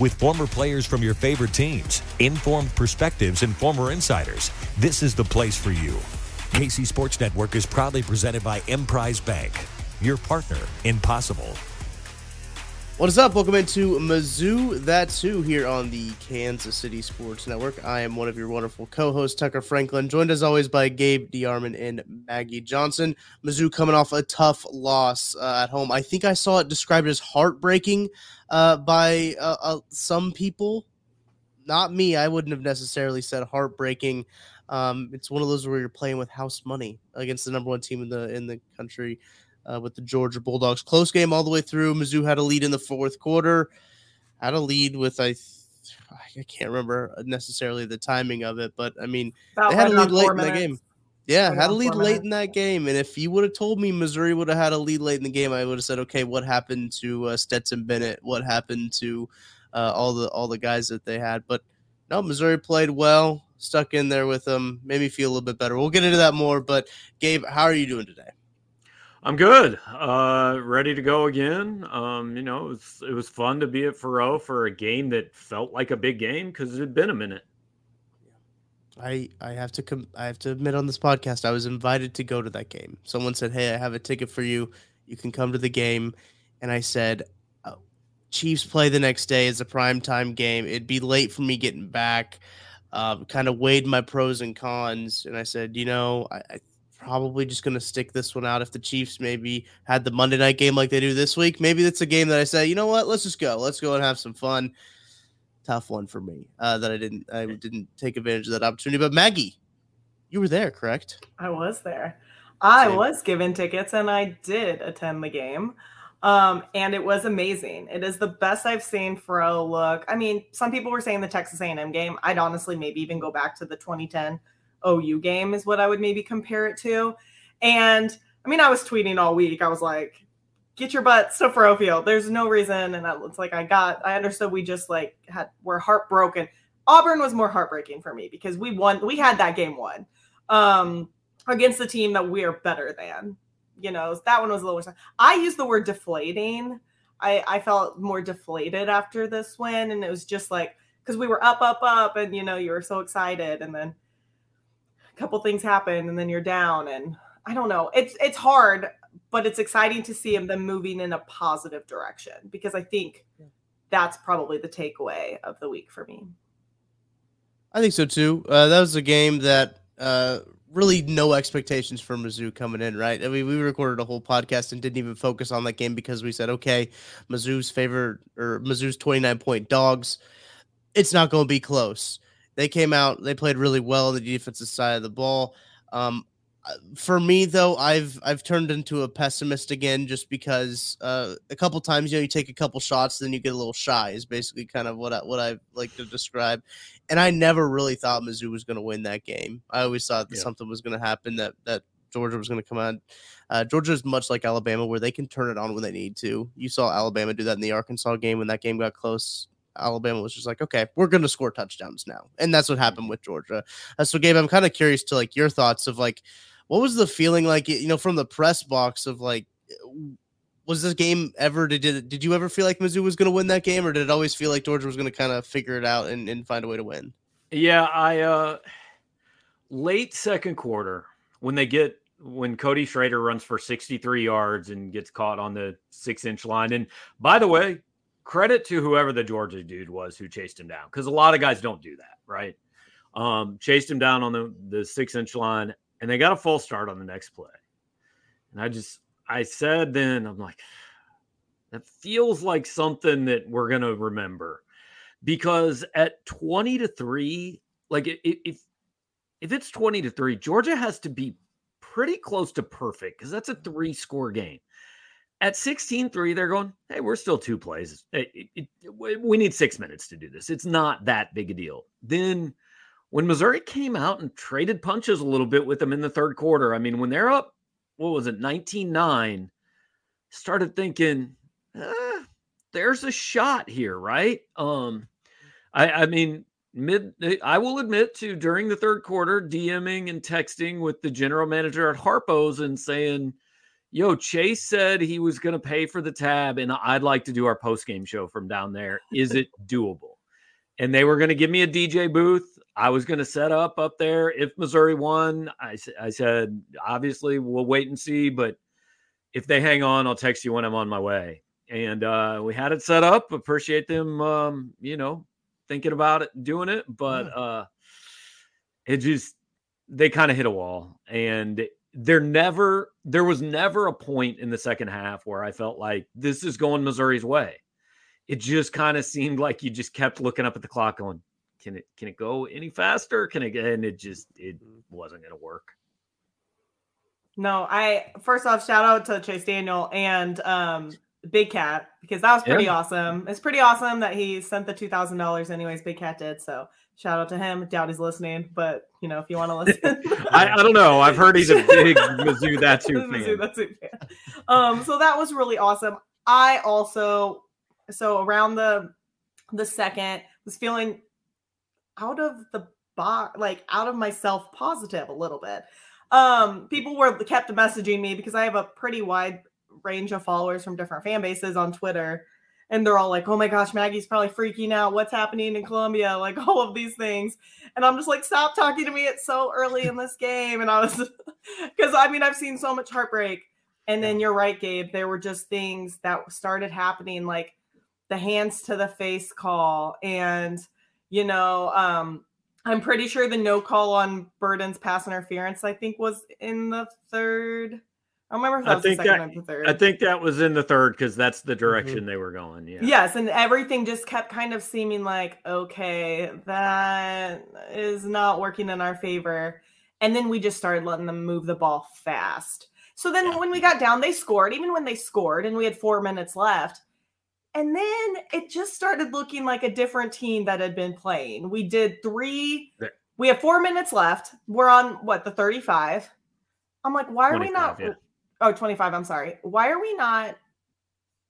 With former players from your favorite teams, informed perspectives, and former insiders, this is the place for you. KC Sports Network is proudly presented by Emprise Bank, your partner in possible. What is up? Welcome into Mizzou That's Who here on the Kansas City Sports Network. I am one of your wonderful co-hosts, Tucker Franklin, joined as always by Gabe DeArmond and Maggie Johnson. Mizzou coming off a tough loss uh, at home. I think I saw it described as heartbreaking uh, by uh, uh some people. Not me. I wouldn't have necessarily said heartbreaking. Um, it's one of those where you're playing with house money against the number one team in the in the country uh, with the Georgia Bulldogs. Close game all the way through. Mizzou had a lead in the fourth quarter. Had a lead with I, I can't remember necessarily the timing of it, but I mean About they had a lead late in the game. Yeah, had a lead late in that game, and if you would have told me Missouri would have had a lead late in the game, I would have said, okay, what happened to uh, Stetson Bennett? What happened to uh, all the all the guys that they had? But no, Missouri played well, stuck in there with them, made me feel a little bit better. We'll get into that more. But Gabe, how are you doing today? I'm good. Uh, ready to go again. Um, you know, it was, it was fun to be at Faurot for a game that felt like a big game because it had been a minute. I I have to come. I have to admit on this podcast, I was invited to go to that game. Someone said, "Hey, I have a ticket for you. You can come to the game," and I said, oh, "Chiefs play the next day. It's a prime time game. It'd be late for me getting back." Um, kind of weighed my pros and cons, and I said, "You know, I, I probably just going to stick this one out. If the Chiefs maybe had the Monday night game like they do this week, maybe that's a game that I say, you know what, let's just go, let's go and have some fun. Tough one for me uh, that I didn't I didn't take advantage of that opportunity. But Maggie, you were there, correct? I was there. I Same. was given tickets and I did attend the game. Um, and it was amazing. It is the best I've seen for a look. I mean, some people were saying the Texas A&M game. I'd honestly maybe even go back to the 2010 OU game is what I would maybe compare it to. And I mean, I was tweeting all week. I was like, get your butts to Faurot Field. There's no reason. And it's like I got, I understood we just like had, we're heartbroken. Auburn was more heartbreaking for me because we won, we had that game won um, against the team that we are better than. You know, that one was a little. I use the word deflating. I, I felt more deflated after this win, and it was just like because we were up, up, up, and you know you were so excited, and then couple things happen and then you're down and I don't know. It's it's hard, but it's exciting to see them moving in a positive direction because I think that's probably the takeaway of the week for me. I think so too. Uh, that was a game that uh, really no expectations for Mizzou coming in, right? I mean, we recorded a whole podcast and didn't even focus on that game because we said, okay, Mizzou's favorite or Mizzou's 29 point dogs. It's not going to be close. They came out, they played really well on the defensive side of the ball. Um, uh, for me though, I've I've turned into a pessimist again just because uh, a couple times you know you take a couple shots, then you get a little shy. Is basically kind of what I what I like to describe. And I never really thought Mizzou was going to win that game. I always thought that yeah. something was going to happen that that Georgia was going to come out. Uh, Georgia is much like Alabama, where they can turn it on when they need to. You saw Alabama do that in the Arkansas game when that game got close. Alabama was just like, okay, we're going to score touchdowns now, and that's what happened with Georgia. Uh, so, Gabe, I'm kind of curious to like your thoughts of like, what was the feeling like, you know, from the press box of like, was this game ever did did you ever feel like Mizzou was going to win that game, or did it always feel like Georgia was going to kind of figure it out and, and find a way to win? Yeah, I uh late second quarter when they get when Cody Schrader runs for 63 yards and gets caught on the six inch line. And by the way, credit to whoever the Georgia dude was who chased him down because a lot of guys don't do that, right? Um, chased him down on the, the six inch line and they got a full start on the next play. And I just, I said then, I'm like, that feels like something that we're going to remember because at 20 to 3, like if, if it's 20 to 3, Georgia has to be pretty close to perfect because that's a three score game. At 16 3, they're going, hey, we're still two plays. It, it, it, we need six minutes to do this. It's not that big a deal. Then when Missouri came out and traded punches a little bit with them in the third quarter, I mean, when they're up, what was it, 19 9, started thinking, eh, there's a shot here, right? Um, I, I mean, mid I will admit to during the third quarter DMing and texting with the general manager at Harpo's and saying, "Yo, Chase said he was going to pay for the tab and I'd like to do our post game show from down there. Is it doable?" And they were going to give me a DJ booth. I was going to set up up there if Missouri won. I, I said, obviously, we'll wait and see, but if they hang on, I'll text you when I'm on my way. And uh, we had it set up. Appreciate them, um, you know, thinking about it, doing it, but uh it just they kind of hit a wall and there never there was never a point in the second half where I felt like this is going Missouri's way. It just kind of seemed like you just kept looking up at the clock going, can it can it go any faster? Can it and it just it mm-hmm. wasn't gonna work. No, I first off shout out to Chase Daniel and um Big Cat because that was pretty yeah. awesome. It's pretty awesome that he sent the two thousand dollars. Anyways, Big Cat did. So shout out to him. Doubt he's listening, but you know if you want to listen, I, I, don't know. I've heard he's a big Mizzou that too fan. Mizzou that fan. Um, so that was really awesome. I also so around the the second was feeling out of the box, like out of myself, positive a little bit. Um, people were kept messaging me because I have a pretty wide range of followers from different fan bases on Twitter. And they're all like, oh my gosh, Maggie's probably freaking out. What's happening in Columbia? Like all of these things. And I'm just like, stop talking to me. It's so early in this game. And I was, because I mean, I've seen so much heartbreak. And then you're right, Gabe. There were just things that started happening, like the hands to the face call. And, you know, um, I'm pretty sure the no call on Burden's pass interference, I think, was in the third I remember if that I was the second that, or the third. I think that was in the third because that's the direction mm-hmm. they were going. Yeah. Yes, and everything just kept kind of seeming like, okay, that is not working in our favor. And then we just started letting them move the ball fast. So then yeah. when we got down, they scored, even when they scored, and we had four minutes left. And then it just started looking like a different team that had been playing. We did three, we have four minutes left. We're on what, the 35? I'm like, why are we not? Yeah oh 25 i'm sorry. Why are we not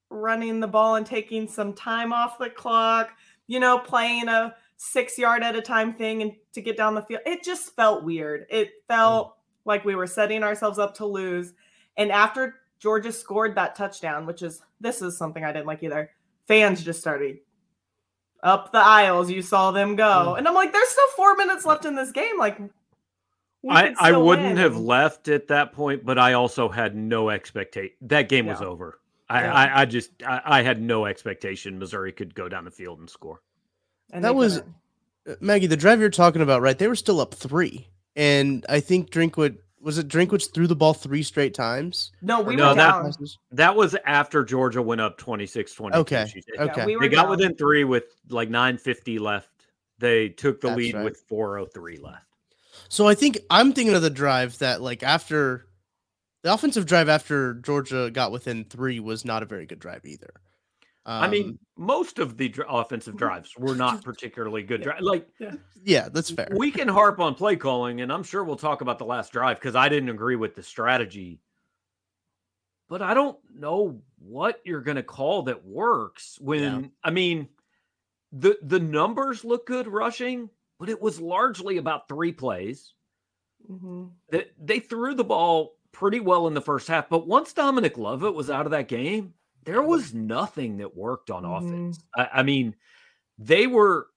running the ball and taking some time off the clock you know playing a six yard at a time thing and to get down the field? It just felt weird. It felt mm. like we were setting ourselves up to lose. And after georgia scored that touchdown which is this is something i didn't like either fans just started up the aisles. You saw them go. Mm. and i'm like there's still four minutes left in this game. Like I, I wouldn't win. have left at that point, but I also had no expectation. That game yeah. was over. I, yeah. I, I, just I, I, had no expectation Missouri could go down the field and score. And that was uh, Maggie, the drive you're talking about, right? They were still up three, and I think Drinkwitz was it Drinkwitz threw the ball three straight times. No, we no, were that, down. That was after Georgia went up 26-22. Okay, okay. Yeah, we they got down. within three with like nine fifty left. They took the That's lead right. with four oh three left. So I think I'm thinking of the drive that like after the offensive drive after Georgia got within three was not a very good drive either. Um, I mean, um, most of the dr- offensive drives were not particularly good. Dri- like, yeah. yeah, that's fair. We can harp on play calling, and I'm sure we'll talk about the last drive because I didn't agree with the strategy. But I don't know what you're going to call that works when yeah. I mean the the numbers look good rushing, but it was largely about three plays. Mm-hmm. They, they threw the ball pretty well in the first half, but once Dominic Lovett was out of that game, there was nothing that worked on mm-hmm. offense. I, I, mean, they were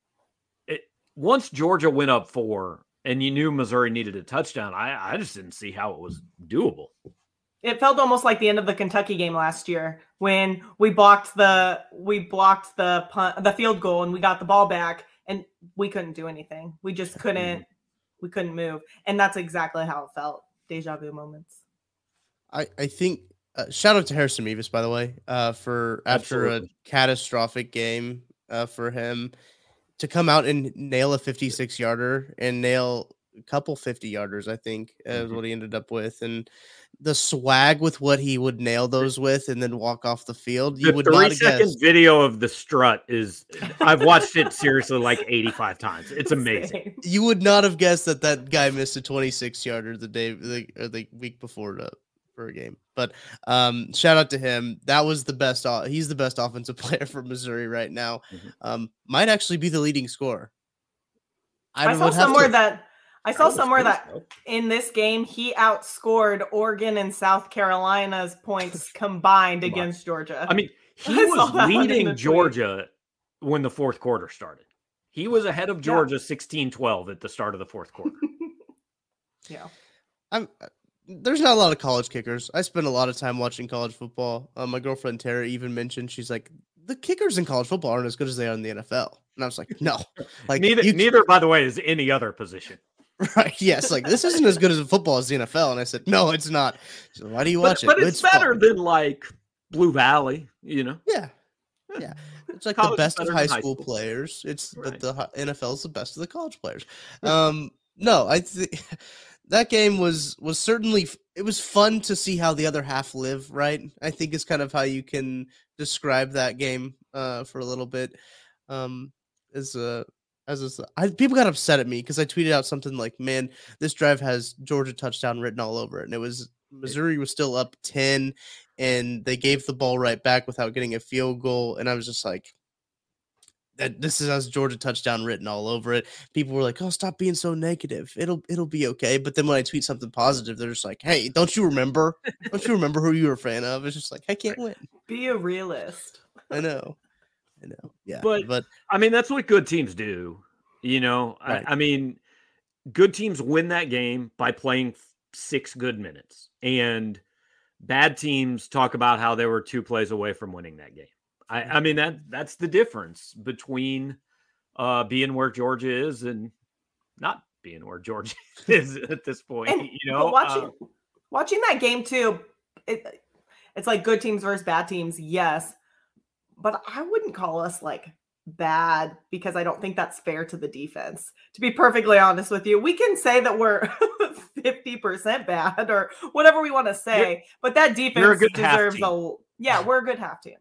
it, once Georgia went up four, and you knew Missouri needed a touchdown. I, I just didn't see how it was doable. It felt almost like the end of the Kentucky game last year when we blocked the we blocked the punt, the field goal and we got the ball back and we couldn't do anything. We just couldn't we couldn't move, and that's exactly how it felt. Deja vu moments. I I think uh, shout out to Harrison Mevis by the way uh, for after Absolutely. a catastrophic game uh, for him to come out and nail a 56 yarder and nail a couple 50 yarders, I think, is mm-hmm. what he ended up with. And the swag with what he would nail those with and then walk off the field. You the would three not second guessed. video of the strut is I've watched it seriously like 85 times. It's amazing. You would not have guessed that that guy missed a 26 yarder the day the, or the week before the for a game. But um, shout out to him. That was the best. He's the best offensive player for Missouri right now. Mm-hmm. Um, might actually be the leading scorer. I, I saw somewhere to... that I saw somewhere that in this game he outscored Oregon and South Carolina's points combined against Georgia. I mean, he I was leading Georgia when the fourth quarter started. He was ahead of Georgia yeah. 16-12 at the start of the fourth quarter. yeah. I'm there's not a lot of college kickers. I spend a lot of time watching college football. Um, my girlfriend Tara even mentioned she's like the kickers in college football aren't as good as they are in the NFL, and I was like, no, like neither. You, neither, by the way, is any other position. Right? Yes. Like this isn't as good as football as the NFL, and I said, no, it's not. So why do you watch but, it? But it's, it's better fun. than like Blue Valley, you know? Yeah. Yeah. It's like the best of high school, high school, players. It's right. the, the NFL is the best of the college players. Um, no, I think that game was was certainly it was fun to see how the other half live right i think is kind of how you can describe that game uh for a little bit um as a as I, people got upset at me because I tweeted out something like, "Man, this drive has Georgia touchdown written all over it," and it was Missouri was still up ten, and they gave the ball right back without getting a field goal, and I was just like, that this is as Georgia touchdown written all over it. People were like, "Oh, stop being so negative. It'll it'll be okay." But then when I tweet something positive, they're just like, "Hey, don't you remember? don't you remember who you were a fan of?" It's just like, I can't win. Be a realist. I know, I know. Yeah, but but I mean, that's what good teams do. You know, right. I, I mean, good teams win that game by playing six good minutes, and bad teams talk about how they were two plays away from winning that game. I, I mean that that's the difference between uh, being where Georgia is and not being where Georgia is at this point. And, you know, watching uh, watching that game too, it, it's like good teams versus bad teams, yes, but I wouldn't call us like bad because I don't think that's fair to the defense. To be perfectly honest with you, we can say that we're 50% bad or whatever we want to say, you're, but that defense deserves a yeah, we're a good half team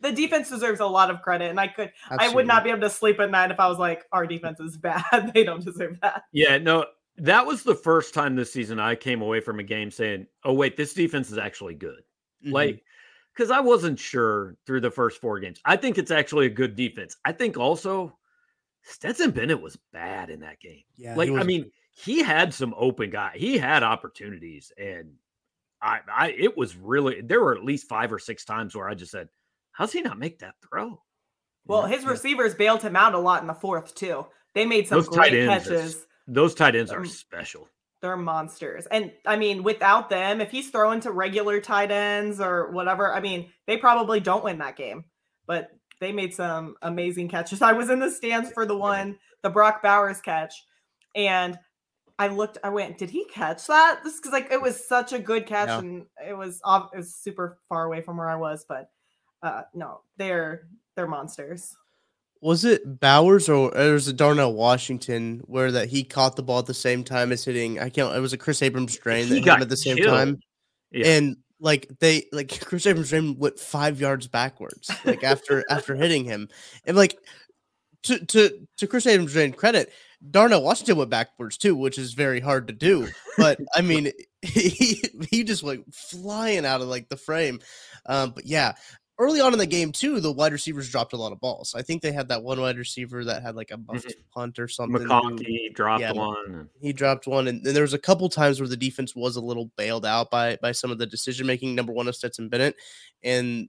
the defense deserves a lot of credit, and I could Absolutely. I would not be able to sleep at night if I was like, our defense is bad. they don't deserve that. Yeah, no, that was the first time this season I came away from a game saying, "Oh wait, this defense is actually good." Mm-hmm. Like, because I wasn't sure through the first four games. I think it's actually a good defense. I think also Stetson Bennett was bad in that game. Yeah, like I mean, he had some open guy. He had opportunities, and I, I, it was really there were at least five or six times where I just said, How's he not make that throw? Well, his receivers bailed him out a lot in the fourth too. They made some those great catches. Are, those tight ends are um, special. They're monsters. And I mean, without them, if he's throwing to regular tight ends or whatever, I mean, they probably don't win that game. But they made some amazing catches. I was in the stands for the one, the Brock Bowers catch, and I looked. I went, did he catch that? This because like it was such a good catch, yeah. and it was off. it was super far away from where I was, but uh no they're they're monsters was it Bowers or, or was it Darnell Washington where that he caught the ball at the same time as hitting? I can't. It was a Chris Abrams-Draine that hit him at the same killed. time, yeah. and like they like Chris Abrams-Draine went five yards backwards, like after after hitting him, and like to to to Chris Abrams-Draine credit, Darnell Washington went backwards too, which is very hard to do. But I mean, he he just went flying out of like the frame. Um, but yeah, early on in the game too, the wide receivers dropped a lot of balls. I think they had that one wide receiver that had like a buffed mm-hmm. punt or something. McConkey dropped yeah, one. He dropped one, and, and there was a couple times where the defense was a little bailed out by by some of the decision making. Number one of Stetson Bennett, and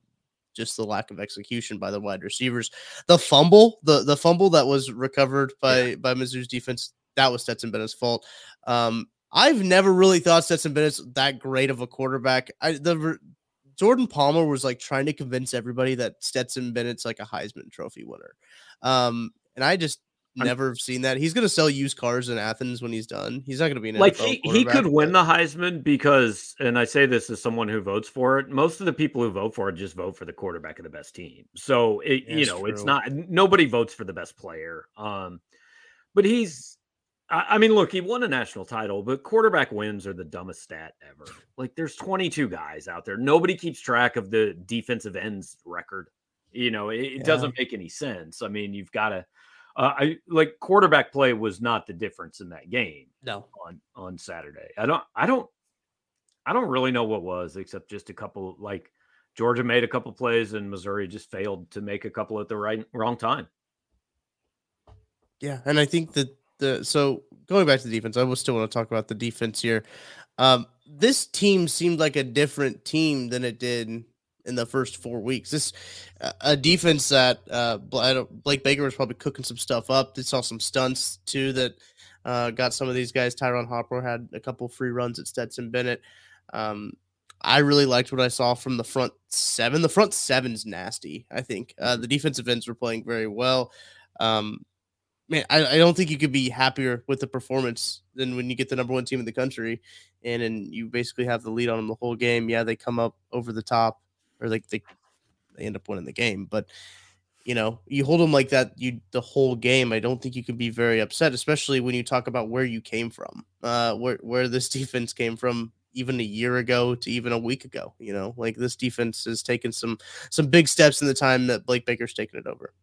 just the lack of execution by the wide receivers. The fumble, the the fumble that was recovered by yeah. by Mizzou's defense, that was Stetson Bennett's fault. Um, I've never really thought Stetson Bennett's that great of a quarterback. I the Jordan Palmer was like trying to convince everybody that Stetson Bennett's like a Heisman Trophy winner. Um, and I just never have seen that. He's going to sell used cars in Athens when he's done. He's not going to be an like he, he could win the Heisman because, and I say this as someone who votes for it. Most of the people who vote for it just vote for the quarterback of the best team. So it, you know, true. it's not nobody votes for the best player. Um, but he's I mean, look, he won a national title, but quarterback wins are the dumbest stat ever. Like, there's 22 guys out there. Nobody keeps track of the defensive ends record. You know, it, yeah. doesn't make any sense. I mean, you've got to. Uh, I like quarterback play was not the difference in that game. No, on on Saturday, I don't, I don't, I don't really know what was except just a couple. Like Georgia made a couple plays and Missouri just failed to make a couple at the right wrong time. Yeah, and I think that the so going back to the defense, I will still want to talk about the defense here. Um, this team seemed like a different team than it did in the first four weeks. This uh, a defense that uh, Blake Baker was probably cooking some stuff up. They saw some stunts too that uh, got some of these guys. Ty'Ron Hopper had a couple free runs at Stetson Bennett. Um, I really liked what I saw from the front seven. The front seven's nasty. I think uh, the defensive ends were playing very well. Um, man, I, I don't think you could be happier with the performance than when you get the number one team in the country, and and you basically have the lead on them the whole game. Yeah, they come up over the top, or like they they end up winning the game, but you know you hold them like that you the whole game. I don't think you can be very upset, especially when you talk about where you came from, uh, where where this defense came from even a year ago to even a week ago. You know, like this defense has taken some some big steps in the time that Blake Baker's taken it over.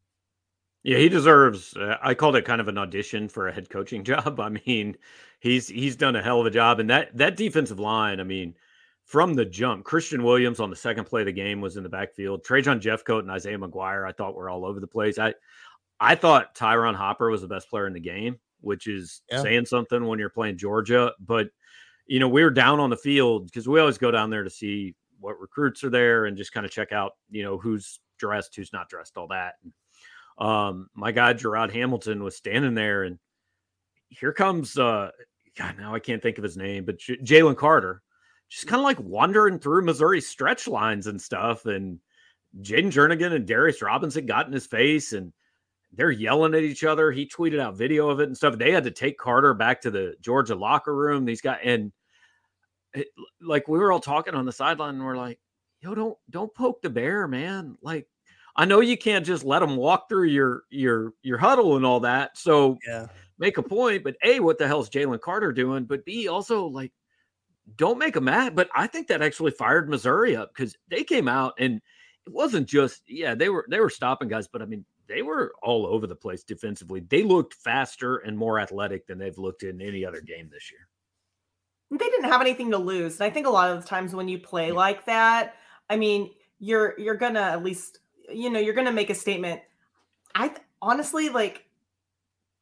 Yeah, he deserves. Uh, I called it kind of an audition for a head coaching job. I mean, he's he's done a hell of a job, and that that defensive line. I mean, from the jump, Kristian Williams on the second play of the game was in the backfield. Trajan Jeffcoat and Isaiah McGuire, I thought were all over the place. I I thought Ty'Ron Hopper was the best player in the game, which is yeah. saying something when you're playing Georgia. But you know, we were down on the field because we always go down there to see what recruits are there and just kind of check out, you know, who's dressed, who's not dressed, all that. And, um, my guy Gerard Hamilton was standing there, and here comes uh, God. Now I can't think of his name, but J- Jalen Carter, just kind of like wandering through Missouri stretch lines and stuff, and Jayden Jernigan and Darius Robinson got in his face, and they're yelling at each other. He tweeted out video of it and stuff. They had to take Carter back to the Georgia locker room. These guys and it, like we were all talking on the sideline, and we're like, "Yo, don't don't poke the bear, man. Like I know you can't just let them walk through your your your huddle and all that. So yeah, make a point. But a, what the hell is Jalen Carter doing? But b, also like, don't make them mad. But I think that actually fired Missouri up because they came out and it wasn't just yeah they were they were stopping guys, but I mean they were all over the place defensively. They looked faster and more athletic than they've looked in any other game this year. They didn't have anything to lose. And I think a lot of the times when you play like that, I mean, you're you're gonna at least you know, you're going to make a statement. I th- honestly like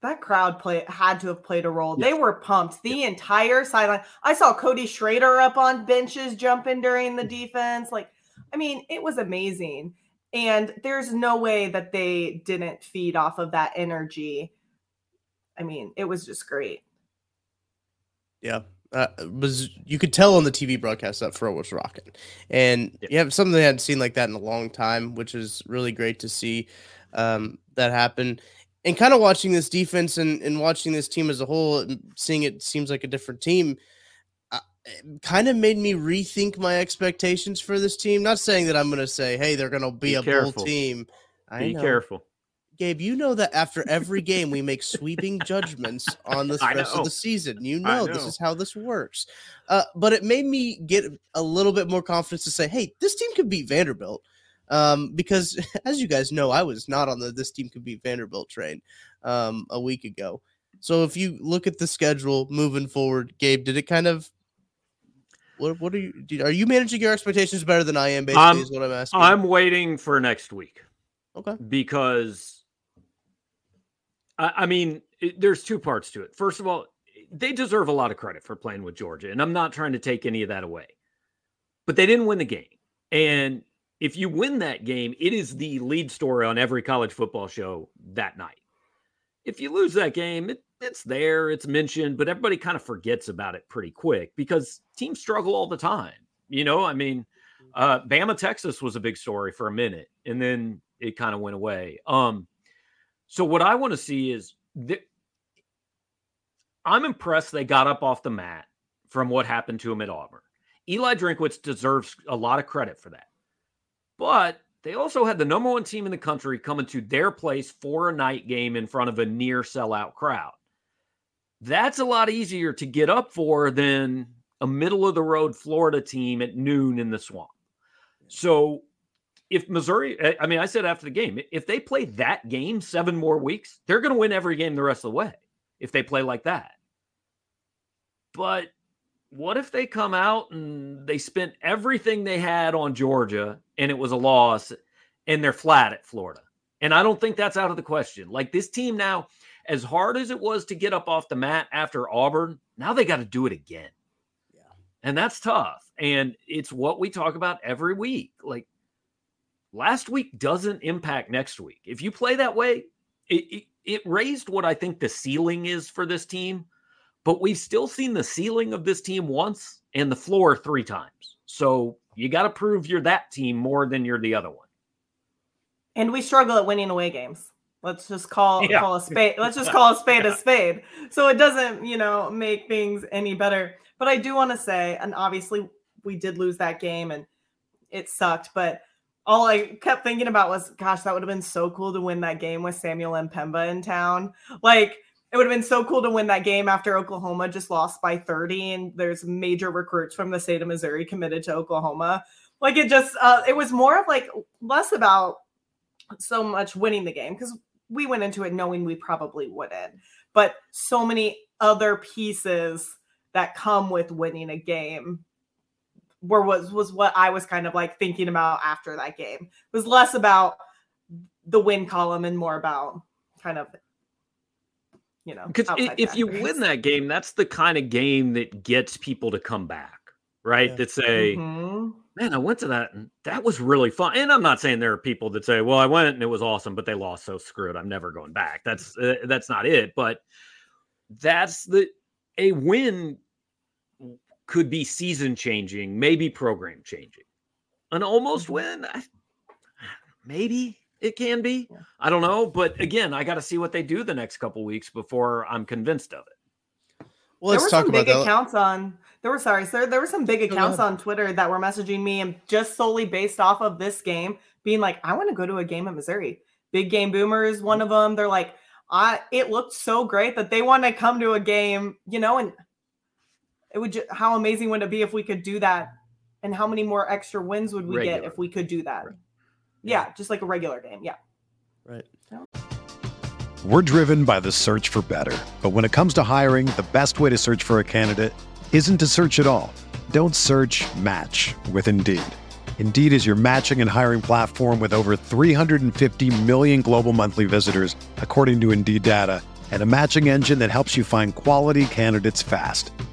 that crowd play had to have played a role. Yes. They were pumped the yes. entire sideline. I saw Cody Schrader up on benches jumping during the mm-hmm. defense. Like, I mean, it was amazing. And there's no way that they didn't feed off of that energy. I mean, it was just great. Yeah, uh, was you could tell on the TV broadcast that Faurot was rocking, and yeah. you have something they hadn't seen like that in a long time, which is really great to see um, that happen. And kind of watching this defense and, and watching this team as a whole, seeing it seems like a different team, uh, kind of made me rethink my expectations for this team. Not saying that I'm going to say, hey, they're going to be, be, a careful. bull team. I be know. careful. Gabe, you know that after every game we make sweeping judgments on the rest of the season. You know, know, this is how this works. Uh, but it made me get a little bit more confidence to say, hey, this team could beat Vanderbilt. Um, because as you guys know, I was not on the this team could beat Vanderbilt train um, a week ago. So if you look at the schedule moving forward, Gabe, did it kind of What what are you are you managing your expectations better than I am? Basically, I'm, is what I'm asking. I'm waiting for next week. Okay. Because I, mean, it, there's two parts to it. First of all, they deserve a lot of credit for playing with Georgia, and I'm not trying to take any of that away. But they didn't win the game, and if you win that game, it is the lead story on every college football show that night. If you lose that game, it, it's there, it's mentioned, but everybody kind of forgets about it pretty quick because teams struggle all the time. You know, I mean, uh, Bama, Texas was a big story for a minute, and then it kind of went away. Um, so what I want to see is th- I'm impressed they got up off the mat from what happened to him at Auburn. Eli Drinkwitz deserves a lot of credit for that. But they also had the number one team in the country coming to their place for a night game in front of a near sellout crowd. That's a lot easier to get up for than a middle of the road Florida team at noon in the swamp. So if Missouri, eh, I mean, I said after the game, if they play that game seven more weeks, they're going to win every game the rest of the way if they play like that. But what if they come out and they spent everything they had on Georgia and it was a loss and they're flat at Florida? And I don't think that's out of the question. Like this team now, as hard as it was to get up off the mat after Auburn, now they got to do it again. Yeah. And that's tough. And it's what we talk about every week. Like last week doesn't impact next week. If you play that way, it, it, it raised what I think the ceiling is for this team but we've still seen the ceiling of this team once and the floor three times. So you got to prove you're that team more than you're the other one. And we struggle at winning away games. Let's just call yeah. call a spade. Let's just call a spade yeah. a spade. So it doesn't, you know, make things any better. But I do want to say, and obviously we did lose that game and it sucked, but all I kept thinking about was, gosh, that would have been so cool to win that game with Samuel M'Pemba in town. Like it would have been so cool to win that game after Oklahoma just lost by 30 and there's major recruits from the state of Missouri committed to Oklahoma. Like it just uh, it was more of like less about so much winning the game because we went into it knowing we probably wouldn't. But so many other pieces that come with winning a game were was was what I was kind of like thinking about after that game. It was less about the win column and more about kind of you know because if you win that game that's the kind of game that gets people to come back right yeah. that say mm-hmm. man i went to that and that was really fun and i'm not saying there are people that say well i went and it was awesome but they lost so screwed i'm never going back that's uh, that's not it but that's the a win could be season changing maybe program changing an almost mm-hmm. win I, maybe it can be. Yeah. I don't know, but again, I got to see what they do the next couple weeks before I'm convinced of it. Well, there were some big accounts on. There were sorry, sir. There were some big accounts on Twitter that were messaging me and just solely based off of this game, being like, "I want to go to a game at Missouri." Big Game Boomer is one of them. They're like, "I." It looked so great that they want to come to a game, you know, and it would. Just, how amazing would it be if we could do that? And how many more extra wins would we Regular. get if we could do that? Right. Yeah, just like a regular game. Yeah. Right. We're driven by the search for better. But when it comes to hiring, the best way to search for a candidate isn't to search at all. Don't search match with Indeed. Indeed is your matching and hiring platform with over 350 million global monthly visitors, according to Indeed data, and a matching engine that helps you find quality candidates fast.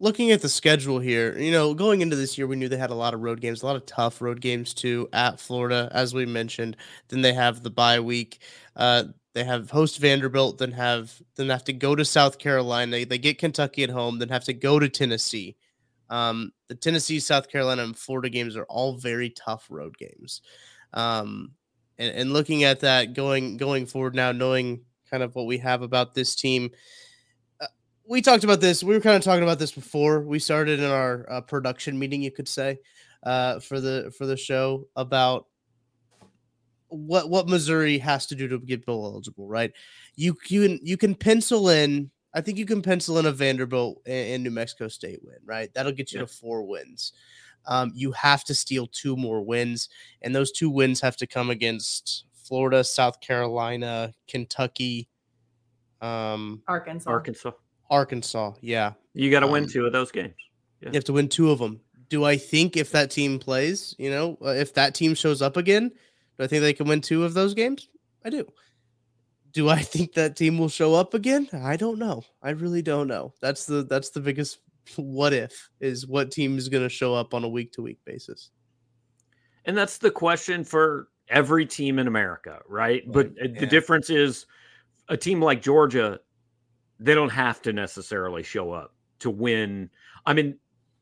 looking at the schedule here, you know, going into this year, we knew they had a lot of road games, a lot of tough road games too at Florida, as we mentioned. Then they have the bye week. Uh, they have host Vanderbilt, then have then have to go to South Carolina. They, they get Kentucky at home, then have to go to Tennessee. Um, the Tennessee, South Carolina, and Florida games are all very tough road games. Um, and, and looking at that going going forward now, knowing kind of what we have about this team, we talked about this. We were kind of talking about this before we started in our uh, production meeting, you could say, uh, for the for the show about what what Missouri has to do to get bowl eligible. Right? You you can you can pencil in. I think you can pencil in a Vanderbilt and, New Mexico State win. Right? That'll get you yeah. to four wins. Um, you have to steal two more wins, and those two wins have to come against Florida, South Carolina, Kentucky, um, Arkansas. Arkansas. Arkansas, yeah. You got to um, win two of those games. Yeah. You have to win two of them. Do I think if that team plays, you know, uh, if that team shows up again, do I think they can win two of those games? I do. Do I think that team will show up again? I don't know. I really don't know. That's the that's the biggest what if is what team is going to show up on a week to week basis. And that's the question for every team in America, right? But yeah. the difference is a team like Georgia they don't have to necessarily show up to win. I mean,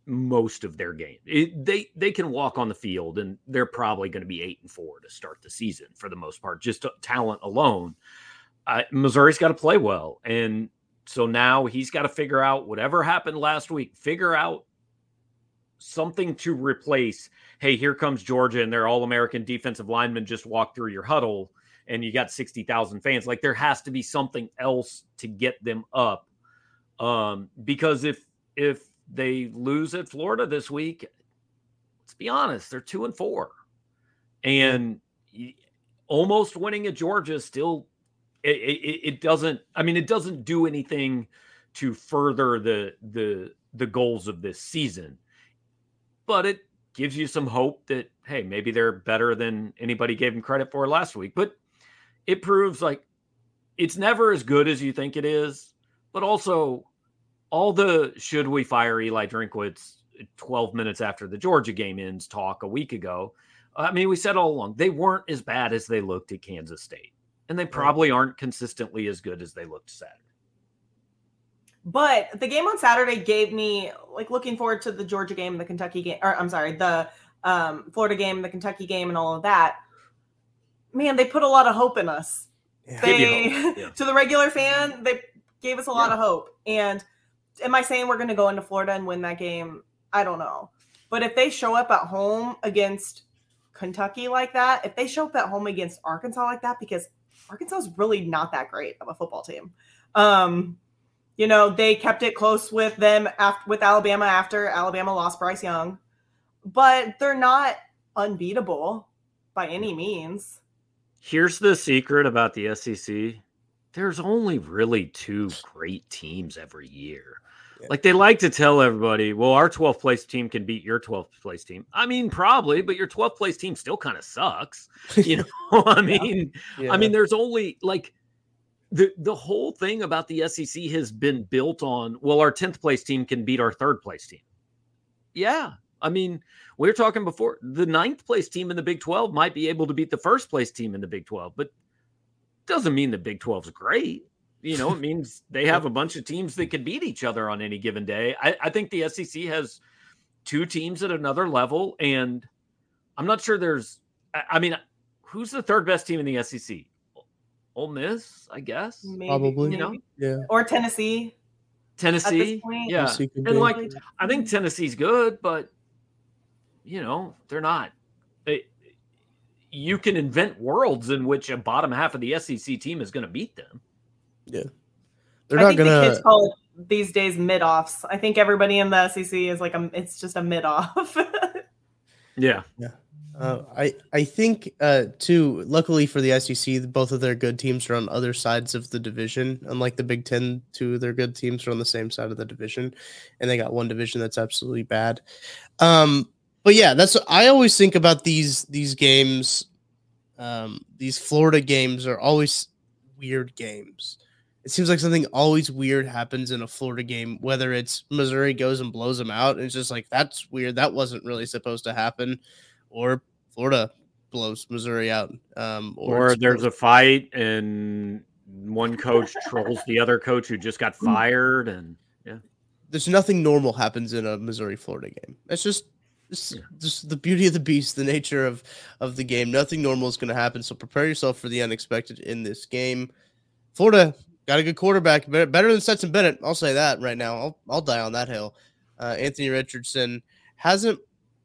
most of their game. It, they they can walk on the field, and they're probably going to be eight and four to start the season for the most part, just talent alone. Uh, Missouri's got to play well, and so now he's got to figure out whatever happened last week. Figure out something to replace. Hey, here comes Georgia, and their All American defensive lineman just walked through your huddle and you got 60,000 fans. Like there has to be something else to get them up. Um, because if if they lose at Florida this week, let's be honest, they're two and four. And almost winning at Georgia still it, it, it doesn't I mean it doesn't do anything to further the the the goals of this season. But it gives you some hope that hey, maybe they're better than anybody gave them credit for last week. But it proves like it's never as good as you think it is, but also all the should we fire Eli Drinkwitz 12 minutes after the Georgia game ends talk a week ago. I mean, we said all along they weren't as bad as they looked at Kansas State, and they probably aren't consistently as good as they looked Saturday. But the game on Saturday gave me like looking forward to the Georgia game, the Kentucky game, or I'm sorry, the um, Florida game, the Kentucky game, and all of that man, they put a lot of hope in us. Yeah. They yeah. to the regular fan, they gave us a lot yeah. of hope. And am I saying we're going to go into Florida and win that game? I don't know. But if they show up at home against Kentucky like that, if they show up at home against Arkansas like that, because Arkansas is really not that great of a football team. Um, you know, they kept it close with them after with Alabama after Alabama lost Bryce Young, but they're not unbeatable by any means. Here's the secret about the SEC. There's only really two great teams every year. Yeah. Like they like to tell everybody, well, our 12th place team can beat your 12th place team. I mean, probably, but your 12th place team still kind of sucks. You know, I mean, yeah. I mean, there's only like the the whole thing about the SEC has been built on, well, our 10th place team can beat our third place team. Yeah, I mean, we were talking before the ninth place team in the Big 12 might be able to beat the first place team in the Big 12, but doesn't mean the Big 12 is great. You know, it means they have a bunch of teams that can beat each other on any given day. I, I think the SEC has two teams at another level, and I'm not sure there's, I mean, who's the third best team in the SEC? Ole Miss, I guess. Maybe, Probably. You know? Yeah. Or Tennessee. Tennessee. Yeah. Tennessee and like, I think Tennessee's good, but you know, they're not. They, you can invent worlds in which a bottom half of the SEC team is going to beat them. Yeah, they're I not going to. The kids call it these days mid offs. I think everybody in the SEC is like a it's just a mid off. yeah. Yeah. Uh, I I think uh, too. Luckily for the SEC, both of their good teams are on other sides of the division. Unlike the Big Ten, two of their good teams are on the same side of the division, and they got one division that's absolutely bad. Um, but yeah, that's I always think about these these games. Um, these Florida games are always weird games. It seems like something always weird happens in a Florida game, whether it's Missouri goes and blows them out. And it's just like that's weird. That wasn't really supposed to happen or Florida blows Missouri out. Um, or, or there's a fight and one coach trolls the other coach who just got hmm. fired, and yeah, there's nothing normal happens in a Missouri Florida game. It's just yeah. just the beauty of the beast, the nature of of the game. Nothing normal is going to happen. So prepare yourself for the unexpected in this game. Florida got a good quarterback, better, better than Stetson Bennett. I'll say that right now. I'll I'll die on that hill. Uh, Anthony Richardson hasn't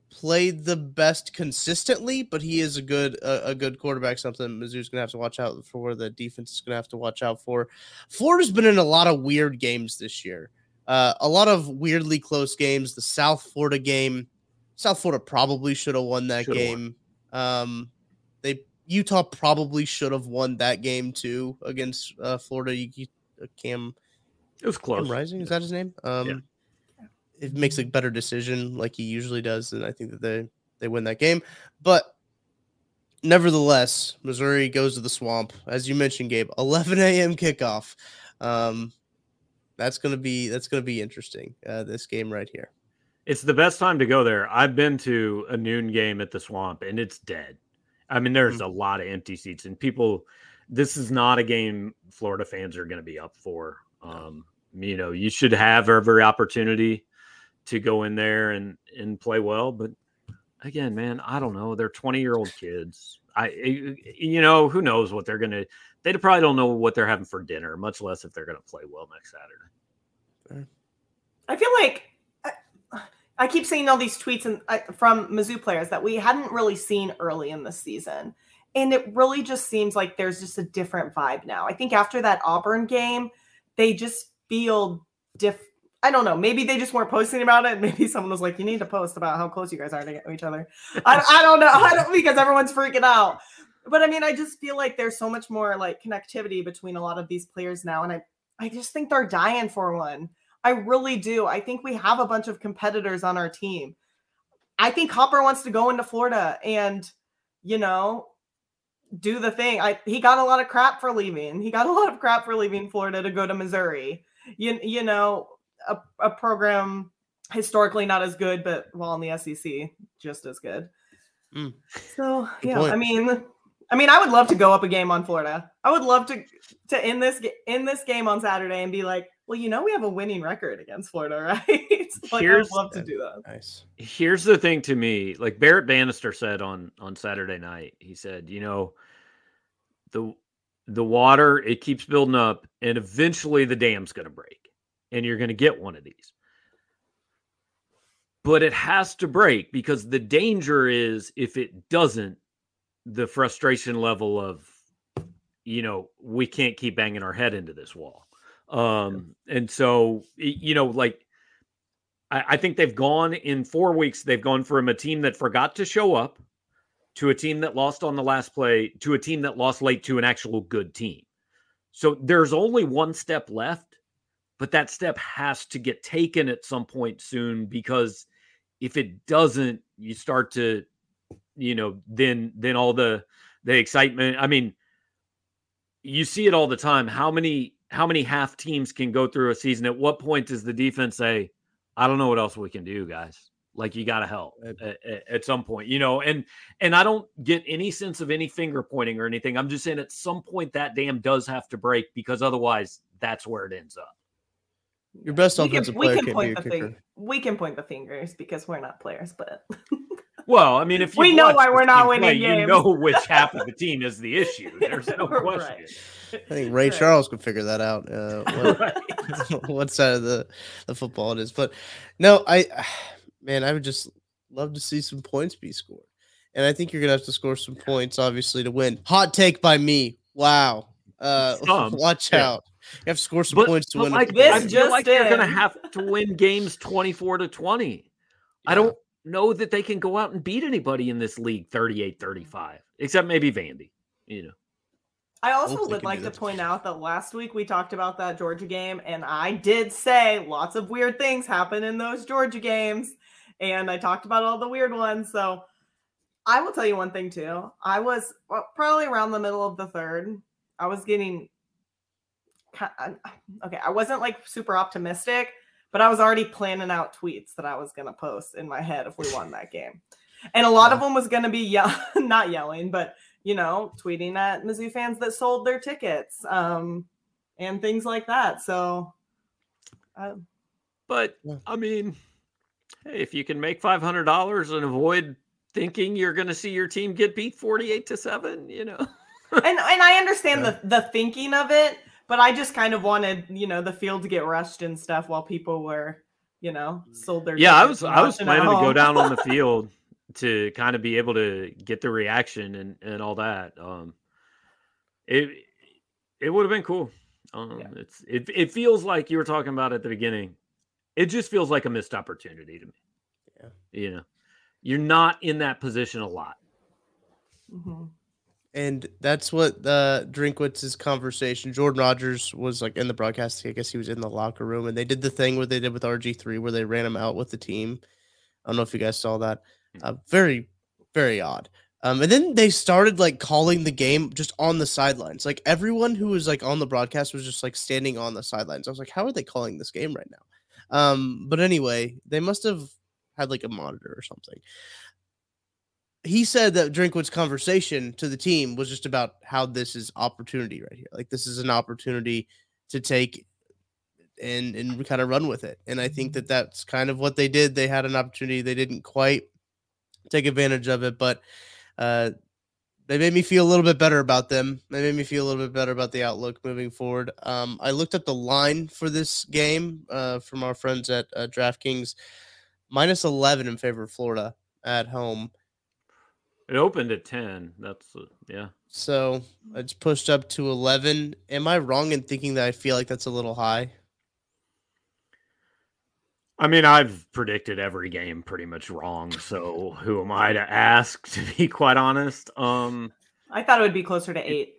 played the best consistently, but he is a good a, a good quarterback. Something Mizzou's gonna have to watch out for. The defense is gonna have to watch out for. Florida's been in a lot of weird games this year. Uh, a lot of weirdly close games. The South Florida game, South Florida probably should have won that Should've game. Won. Um, they Utah probably should have won that game too against uh, Florida. You, you, uh, Cam, it was close. Cam Rising is that his name? Um, yeah it makes a better decision like he usually does, and I think that they they win that game. But nevertheless, Missouri goes to the swamp, as you mentioned, Gabe. 11 a.m. kickoff. Um, that's gonna be that's gonna be interesting. Uh, this game right here. It's the best time to go there. I've been to a noon game at the swamp, and it's dead. I mean, there's mm-hmm. a lot of empty seats, and people. This is not a game Florida fans are going to be up for. Um, you know, you should have every opportunity to go in there and and play well. But again, man, I don't know. They're 20 year old kids. I, eh, eh, you know, who knows what they're gonna. They probably don't know what they're having for dinner, much less if they're gonna play well next Saturday. I feel like I, keep seeing all these tweets and uh, from Mizzou players that we hadn't really seen early in the season, and it really just seems like there's just a different vibe now. I think after that Auburn game, they just feel diff. I don't know. Maybe they just weren't posting about it. Maybe someone was like, "You need to post about how close you guys are to each other." I, I don't know. I don't because everyone's freaking out. But I mean, I just feel like there's so much more like connectivity between a lot of these players now, and I I just think they're dying for one. I really do. I think we have a bunch of competitors on our team. I think Hopper wants to go into Florida and you know do the thing. I he got a lot of crap for leaving. He got a lot of crap for leaving Florida to go to Missouri. You you know a, a program historically not as good, but while in the SEC, just as good. Mm. So good yeah, point. I mean, I mean, I would love to go up a game on Florida. I would love to to end this in this game on Saturday and be like, well, you know, we have a winning record against Florida, right? like, I'd love to uh, do that. Nice. Here's the thing to me, like Barrett Bannister said on on Saturday night. He said, you know, the the water it keeps building up, and eventually the dam's going to break and you're going to get one of these. But it has to break because the danger is if it doesn't, the frustration level of, you know, we can't keep banging our head into this wall. Um, and so, you know, like, I, I think they've gone in four weeks, they've gone from a team that forgot to show up to a team that lost on the last play to a team that lost late to an actual good team. So there's only one step left but that step has to get taken at some point soon because if it doesn't you start to you know then then all the the excitement i mean you see it all the time how many how many half teams can go through a season? At what point does the defense say i don't know what else we can do guys. Like you got to help at, at, some point you know? And and i don't get any sense of any finger pointing or anything. I'm just saying at some point that dam does have to break because otherwise that's where it ends up. Your best offensive we can, player we can point the fing- We can point the fingers because we're not players, but well, I mean, if we know why we're not winning play, games, you know which half of the team is the issue. There's no question. Right. I think Ray right. Charles could figure that out. Uh, what, right. what side of the the football it is, but no, I man, I would just love to see some points be scored, and I think you're gonna have to score some points, obviously, to win. Hot take by me. Wow. Uh, watch yeah. out You have to score some But, points to but win. like this I feel just like they're going to have to win games 24 to 20. I don't know that they can go out and beat anybody in this league 38-35, except maybe Vandy, you know. I also would like to point out that last week we talked about that Georgia game, and I did say lots of weird things happen in those Georgia games, and I talked about all the weird ones. So I will tell you one thing too. I was well, probably around the middle of the third. I was getting uh, okay. I wasn't like super optimistic, but I was already planning out tweets that I was going to post in my head if we won that game, and a lot of uh-huh. them was going to be yell- not yelling, but you know, tweeting at Mizzou fans that sold their tickets, um, and things like that. So, uh, But I mean, hey, if you can make $500 and avoid thinking you're going to see your team get beat 48 to 7, you know. and and I understand the the thinking of it, but I just kind of wanted you know the field to get rushed and stuff while people were you know sold their Yeah, I was I was planning to go down on the field to kind of be able to get the reaction and and all that. Um, it it would have been cool. Um, Yeah. It's it it feels like you were talking about at the beginning. It just feels like a missed opportunity to me. Yeah. You know, you're not in that position a lot. Mhm. and that's what uh Drinkwitz's conversation. Jordan Rodgers was like in the broadcast. I guess he was in the locker room, and they did the thing where they did with RG three, where they ran him out with the team. I don't know if you guys saw that. Uh, very, very odd. Um, and then they started like calling the game just on the sidelines. Like everyone who was like on the broadcast was just like standing on the sidelines. I was like, how are they calling this game right now? Um, but anyway, they must have had like a monitor or something he said that Drinkwitz's conversation to the team was just about how this is opportunity right here. Like this is an opportunity to take and and kind of run with it. And I think that that's kind of what they did. They had an opportunity. They didn't quite take advantage of it, but uh they made me feel a little bit better about them. They made me feel a little bit better about the outlook moving forward. Um, I looked at the line for this game uh, from our friends at uh, DraftKings, minus 11 in favor of Florida at home. It opened at 10. That's uh, yeah. So it's pushed up to 11. Am I wrong in thinking that I feel like that's a little high? I mean, I've predicted every game pretty much wrong, so who am I to ask to be quite honest? Um I thought it would be closer to eight.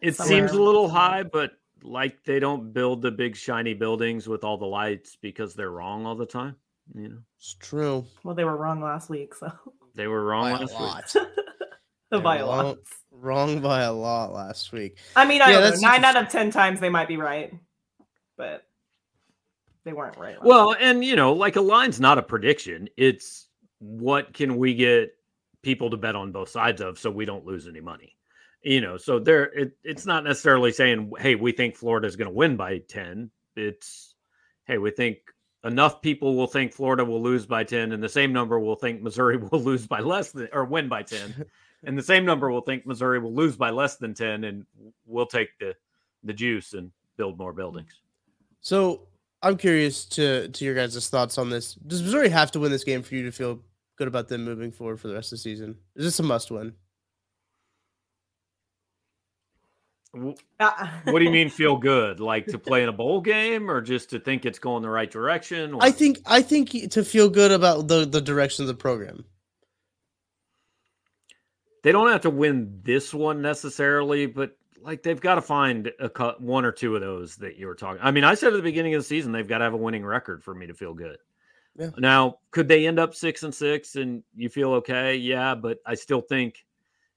It somewhere seems a little high, but like they don't build the big shiny buildings with all the lights because they're wrong all the time. You know, It's true. Well, they were wrong last week, so they were wrong By a last week. lot. by a wrong- lot. Wrong by a lot last week. I mean, I Yeah, don't know. Nine out of ten times they might be right, but they weren't right. Well, and you know, like a line's not a prediction. It's what can we get people to bet on both sides of so we don't lose any money. You know, so there it, it's not necessarily saying, hey, we think Florida's going to win by 10. It's hey, we think enough people will think Florida will lose by 10 and the same number will think Missouri will lose by less than or win by 10. and the same number will think Missouri will lose by less than 10 and we'll take the the juice and build more buildings. So I'm curious to to your guys' thoughts on this. Does Missouri have to win this game for you to feel good about them moving forward for the rest of the season? Is this a must win? W- week. Uh, what do you mean feel good? Like to play in a bowl game or just to think it's going the right direction? I think I think to feel good about the the direction of the program. they don't have to win this one necessarily, but like they've got to find a cut one or two of those that you were talking. I mean, I said at the beginning of the season they've got to have a winning record for me to feel good. Yeah. Now, could they end up six and six and you feel okay? Yeah, but I still think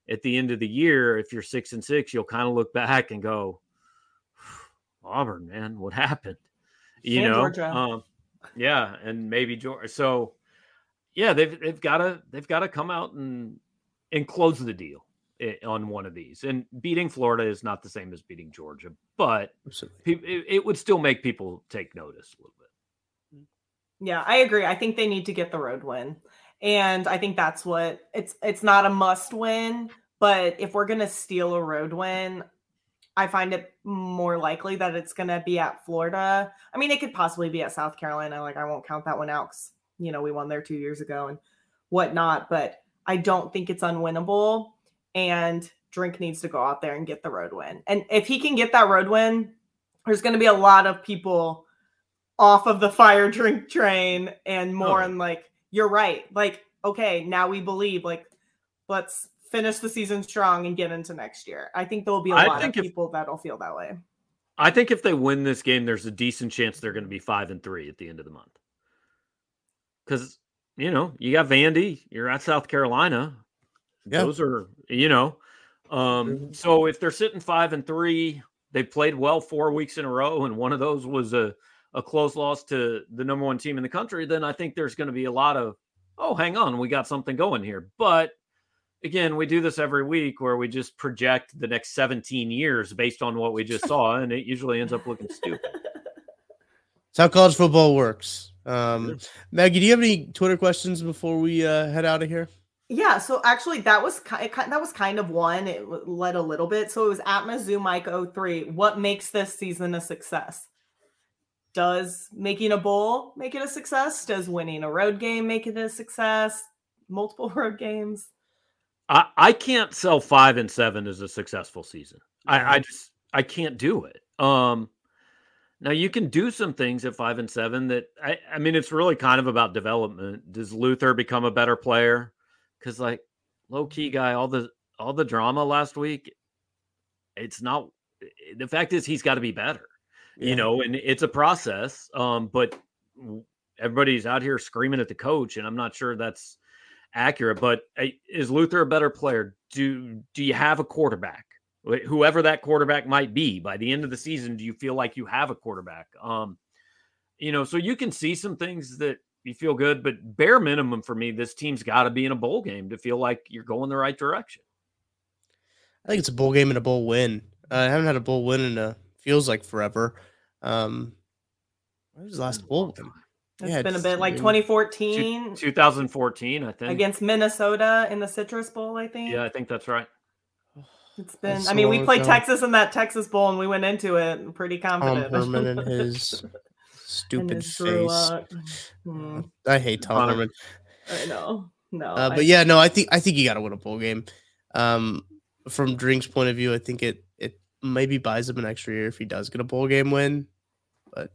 at the end of the year, if you're six and six, you'll kind of look back and go, Auburn, man, what happened? You And know, um, yeah, and maybe Georgia. So, yeah, they've they've got to they've got to come out and and close the deal i- on one of these. And beating Florida is not the same as beating Georgia, but Absolutely. pe- it, it would still make people take notice a little bit. Mm-hmm. Yeah, I agree. I think they need to get the road win. And I think that's what it's it's not a must win, but if we're going to steal a road win, I find it more likely that it's going to be at Florida. I mean, it could possibly be at South Carolina. Like I won't count that one out cuz you know, we won there 2 years ago and whatnot, but I don't think it's unwinnable and Drink needs to go out there and get the road win. And if he can get that road win, there's going to be a lot of people off of the fire drink train and more Oh. and like you're right like okay now we believe like let's finish the season strong and get into next year i think there'll be a I lot of if- people that'll feel that way I think if they win this game, there's a decent chance they're going to be five and three at the end of the month. Because you know you got Vandy, you're at South Carolina. Yeah. Those are you know. Um, so if they're sitting five and three, they played well four weeks in a row, and one of those was a a close loss to the number one team in the country. Then I think there's going to be a lot of oh, hang on, we got something going here. But again, we do this every week where we just project the next 17 years based on what we just saw, and it usually ends up looking stupid. It's how college football works. Um, Maggie, do you have any Twitter questions before we uh, head out of here? Yeah, so actually that was kind that was kind of one. It led a little bit. So it was at Mizzou Mike 03. What makes this season a success? Does making a bowl make it a success? Does winning a road game make it a success? Multiple road games? I, I can't sell five and seven as a successful season. I, I just I can't do it. Um now you can do some things at five and seven that I, I mean it's really kind of about development. Does Luther become a better player? Because like low key guy, all the all the drama last week, it's not the fact is he's got to be better. Yeah. You know, and it's a process. Um, but everybody's out here screaming at the coach, and I'm not sure that's accurate. But uh, is Luther a better player? Do do you have a quarterback? Whoever that quarterback might be, by the end of the season, do you feel like you have a quarterback? Um, you know, so you can see some things that you feel good, but bare minimum for me, this team's got to be in a bowl game to feel like you're going the right direction. I think it's a bowl game and a bowl win. Uh, I haven't had a bowl win in a feels like forever. Um, what was the last bowl win? It's Yeah, been a bit like 2014 2014, I think. against Minnesota in the Citrus Bowl, I think. yeah, I think that's right. It's been That's I so mean, we played ago. Texas in that Texas Bowl and we went into it pretty Tom confident. Herman and his And stupid face. Lock. Hmm, I hate Tom Herman. I know. No. Uh, I- but yeah, no, I think I think you got to win a bowl game. Um, from Drink's point of view, I think it it maybe buys him an extra year if he does get a bowl game win. But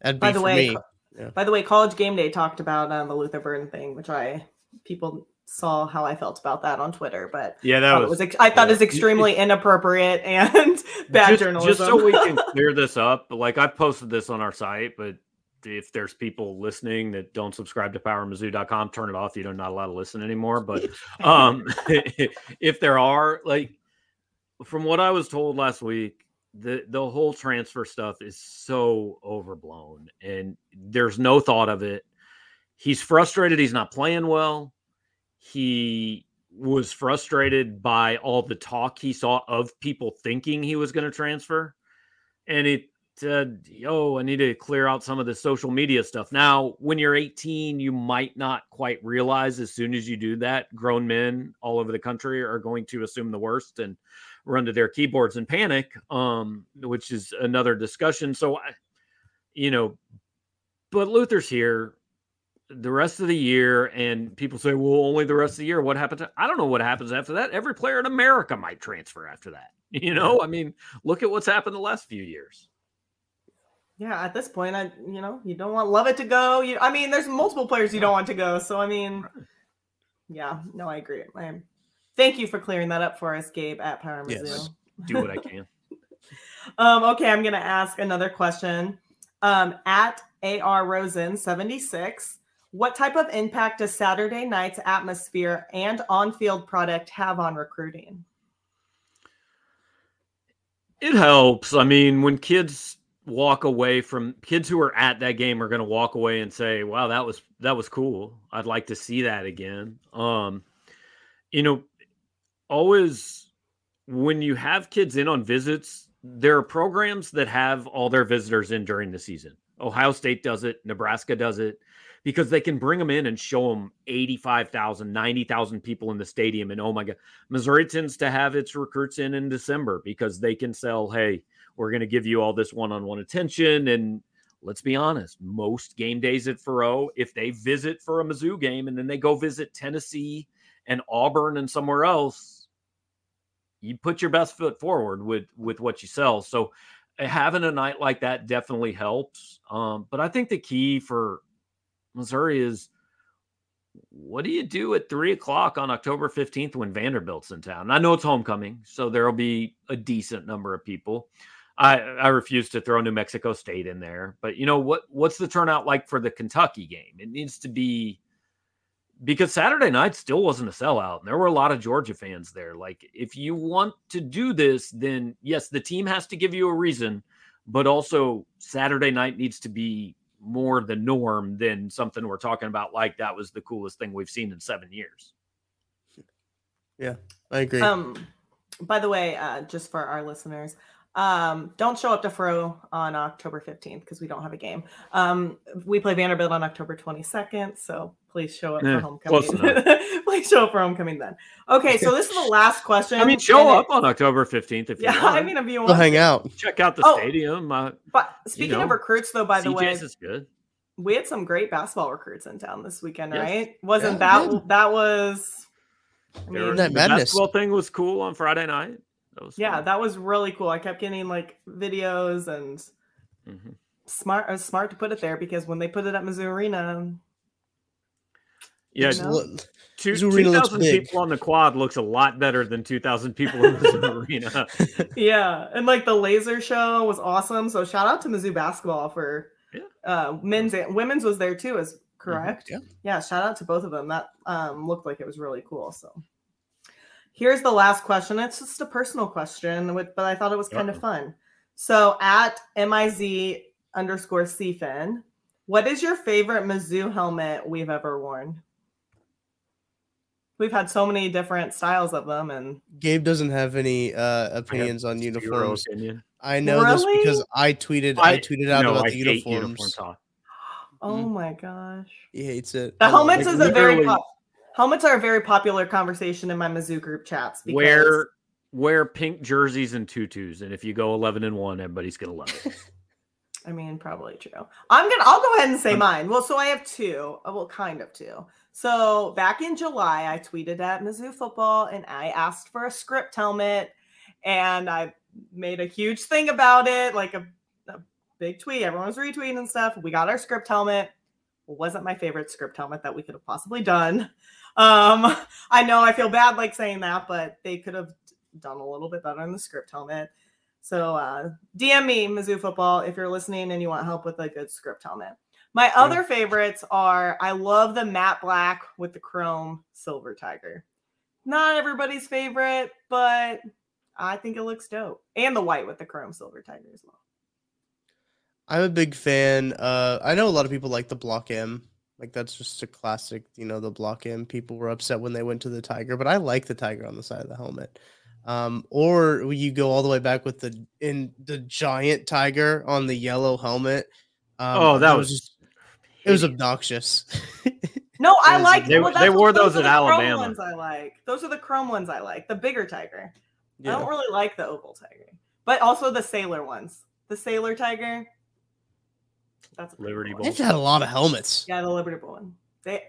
that'd be By the for way, me. co- Yeah. by the way, College Game Day talked about uh, the Luther Burden thing, which I people saw how I felt about that on Twitter. But Yeah, that was. was ex- I thought yeah. it was extremely inappropriate and bad just, journalism. Just so we can clear this up, like I've posted this on our site, but if there's people listening that don't subscribe to powermizzou.com, turn it off. You're not allowed to listen anymore. But um, if there are, like, from what I was told last week, the the whole transfer stuff is so overblown, and there's no thought of it. He's frustrated. He's not playing well. He was frustrated by all the talk he saw of people thinking he was going to transfer, and it said, "Yo, I need to clear out some of the social media stuff." Now, when you're 18, you might not quite realize as soon as you do that, grown men all over the country are going to assume the worst and run to their keyboards and panic, um, which is another discussion. So, I, you know, but Luther's here the rest of the year, and people say, "Well, only the rest of the year." What happens? I don't know what happens after that. Every player in America might transfer after that. You know, I mean, look at what's happened the last few years. yeah, at this point, I you know you don't want love it to go. You, I mean, there's multiple players you don't want to go. So I mean, yeah, no, I agree. I thank you for clearing that up for us, Gabe at Power Mizzou. Yes. Do what I can. Um, okay, I'm gonna ask another question. Um, at AR Rosen 76, what type of impact does Saturday night's atmosphere and on-field product have on recruiting? It helps. I mean, when kids walk away from kids who are at that game are going to walk away and say, "Wow, that was that was cool. I'd like to see that again." Um, you know, always when you have kids in on visits, there are programs that have all their visitors in during the season. Ohio State does it, Nebraska does it because they can bring them in and show them 85,000, 90,000 people in the stadium. And oh my God, Missouri tends to have its recruits in in December because they can sell, hey, we're going to give you all this one on one attention. And let's be honest, most game days at Faurot, if they visit for a Mizzou game and then they go visit Tennessee and Auburn and somewhere else, you put your best foot forward with with what you sell. So having a night like that definitely helps. Um, but I think the key for Missouri is what do you do at three o'clock on October 15th when Vanderbilt's in town? I know it's homecoming, so there'll be a decent number of people. I, I refuse to throw New Mexico State in there, but you know what? What's the turnout like for the Kentucky game? It needs to be because Saturday night still wasn't a sellout, and there were a lot of Georgia fans there. Like, if you want to do this, then yes, the team has to give you a reason, but also Saturday night needs to be more the norm than something we're talking about like that was the coolest thing we've seen in seven years. Yeah, I agree. Um, by the way, uh, just for our listeners, um, don't show up to Faurot on October 15th because we don't have a game. Um, we play Vanderbilt on October 22nd, so please show up Eh, for homecoming. please show up for homecoming then. Okay, so this is the last question. I mean, show and it- up on October 15th if you Yeah, want. I mean, if you We'll hang out. check out the Oh, stadium. Uh, But speaking of know, recruits, though, by the way, CJ's is good. we had some great basketball recruits in town this weekend, Yes. right? Wasn't Yeah, that did. that was? I There mean, that the madness? basketball thing was cool on Friday night. That yeah, fun. that was really cool. I kept getting like videos and Mhm. smart. uh, smart to put it there because when they put it at Mizzou Arena, Yeah, You know? Two Mizzou Arena looks 2,000 people on the quad looks a lot better than 2,000 people in the arena. yeah, and like the laser show was awesome. So shout out to Mizzou basketball for Yeah. uh, men's and women's was there too. Is correct? yeah. yeah. Shout out to both of them. That um, looked like it was really cool. So here's the last question. It's just a personal question, but I thought it was kind of fun. So at miz underscore cfin, what is your favorite Mizzou helmet we've ever worn? We've had so many different styles of them, and Gabe doesn't have any uh, opinions on uniforms. opinion. I know this because I tweeted. I, I- tweeted out no, about I the hate uniforms. uniform talk. oh Mhm. my gosh. He hates it. The I helmets like is a very pop- helmets are a very popular conversation in my Mizzou group chats. Because, Wear wear pink jerseys and tutus, and if you go 11 and one, everybody's gonna love it. I mean, probably true. I'm gonna. I'll go ahead and say mine. Well, so I have two. uh, Well, kind of two. So back in July, I tweeted at Mizzou football and I asked for a script helmet, and I made a huge thing about it, like a, a big tweet. Everyone was retweeting and stuff. We got our script helmet. wasn't my favorite script helmet that we could have possibly done. Um, I know I feel bad like saying that, but they could have done a little bit better in the script helmet. So uh, DM me, Mizzou football, if you're listening and you want help with a good script helmet. My other favorites are I love the matte black with the chrome silver tiger. Not everybody's favorite, but I think it looks dope. And the white with the chrome silver tiger as well. I'm a big fan. Uh, I know a lot of people like the Block M. Like that's just a classic. You know, the Block M. People were upset when they went to the Tiger, but I like the Tiger on the side of the helmet. Um, or you go all the way back with the in the giant tiger on the yellow helmet. Um, Oh, that was just it was obnoxious. No, I Is like They- well, they wore those are at the chrome Alabama. Ones I like. Those are the chrome ones I like. The bigger tiger. I don't really like the opal tiger, but also the sailor ones. The sailor tiger. That's a pretty Liberty cool. Bowl. They've had a lot of helmets. Yeah, the Liberty Bowl one. They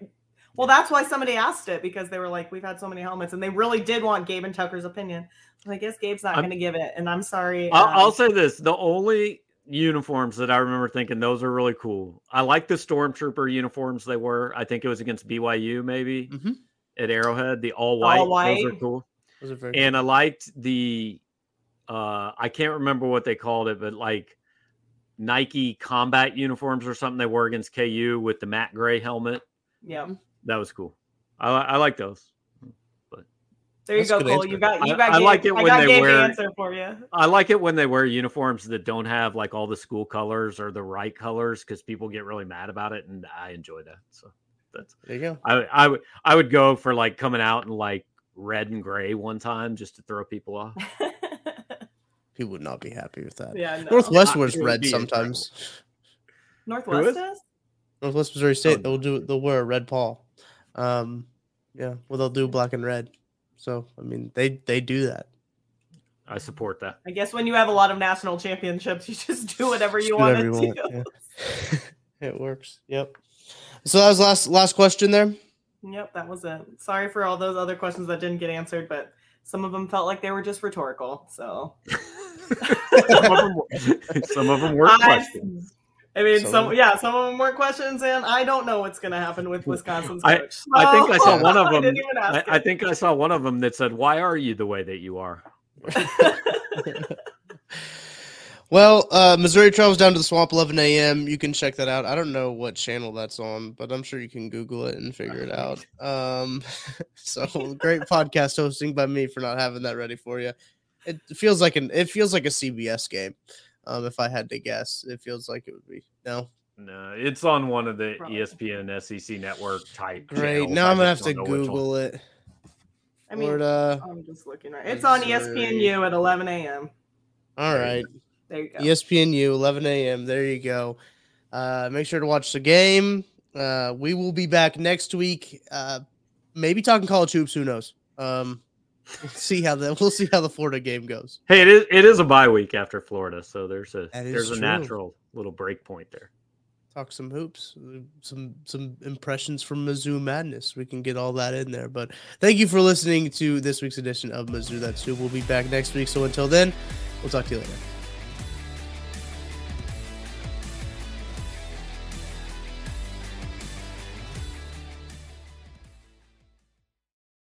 well, that's why somebody asked it because they were like, "We've had so many helmets," and they really did want Gabe and Tucker's opinion. I guess Gabe's not going to give it, and I'm sorry. I'll, um, I'll say this: the only uniforms that I remember thinking those are really cool. I like the stormtrooper uniforms they were. I think it was against BYU, maybe Mhm. at Arrowhead. The all white, those are white. cool. Those are very And I liked the, uh, I can't remember what they called it, but like Nike combat uniforms or something they wore against KU with the matte gray helmet. yeah. That was cool. I, I like those. There you That's go, good Cole. You got you got. I Gabe, like it I when got they wear- the answer for you. I like it when they wear uniforms that don't have like all the school colors or the right colors because people get really mad about it, and I enjoy that. So that's there you go. I I would I would go for like coming out in like red and gray one time just to throw people off. People would not be happy with that. yeah. No. Northwest wears red sometimes. Northwest is? is. Northwest Missouri State, Oh. they'll do they'll wear a red paw. Um, yeah, well they'll do black and red. So I mean they they do that. I support that. I guess when you have a lot of national championships, you just do whatever you Just do want whatever to you do. want, yeah. it works. Yep. So that was last last question there. Yep, that was it. Sorry for all those other questions that didn't get answered, but some of them felt like they were just rhetorical. So some, of them, were- some of them were questions. I mean, Some- some yeah, some of them weren't questions, and I don't know what's going to happen with Wisconsin's I, coach. I think I saw one of them. didn't I, I think I saw one of them that said, "Why are you the way that you are?" Well, uh, Missouri travels down to the swamp 11 a.m. You can check that out. I don't know what channel that's on, but I'm sure you can Google it and figure it out. Um, so great podcast hosting by me for not having that ready for you. It feels like an it feels like a CBS game. Um, if I had to guess, it feels like it would be no. No, it's on one of the Probably. ESPN SEC network type. Great. channels. Now I I'm gonna have to don't know which one. Google it. I mean, Florida. I'm just looking right. It's on Missouri. ESPNU at 11 a.m. All right. There you go. ESPNU, 11 a.m. There you go. Uh, make sure to watch the game. Uh, we will be back next week. Uh, maybe talking college hoops. Who knows? Um, we'll see how the we'll see how the Florida game goes. Hey, it is it is a bye week after Florida, so there's a there's a natural little break point there. Talk some hoops, some some impressions from Mizzou Madness. We can get all that in there. But thank you for listening to this week's edition of Mizzou That's Who. We'll be back next week. So until then, we'll talk to you later.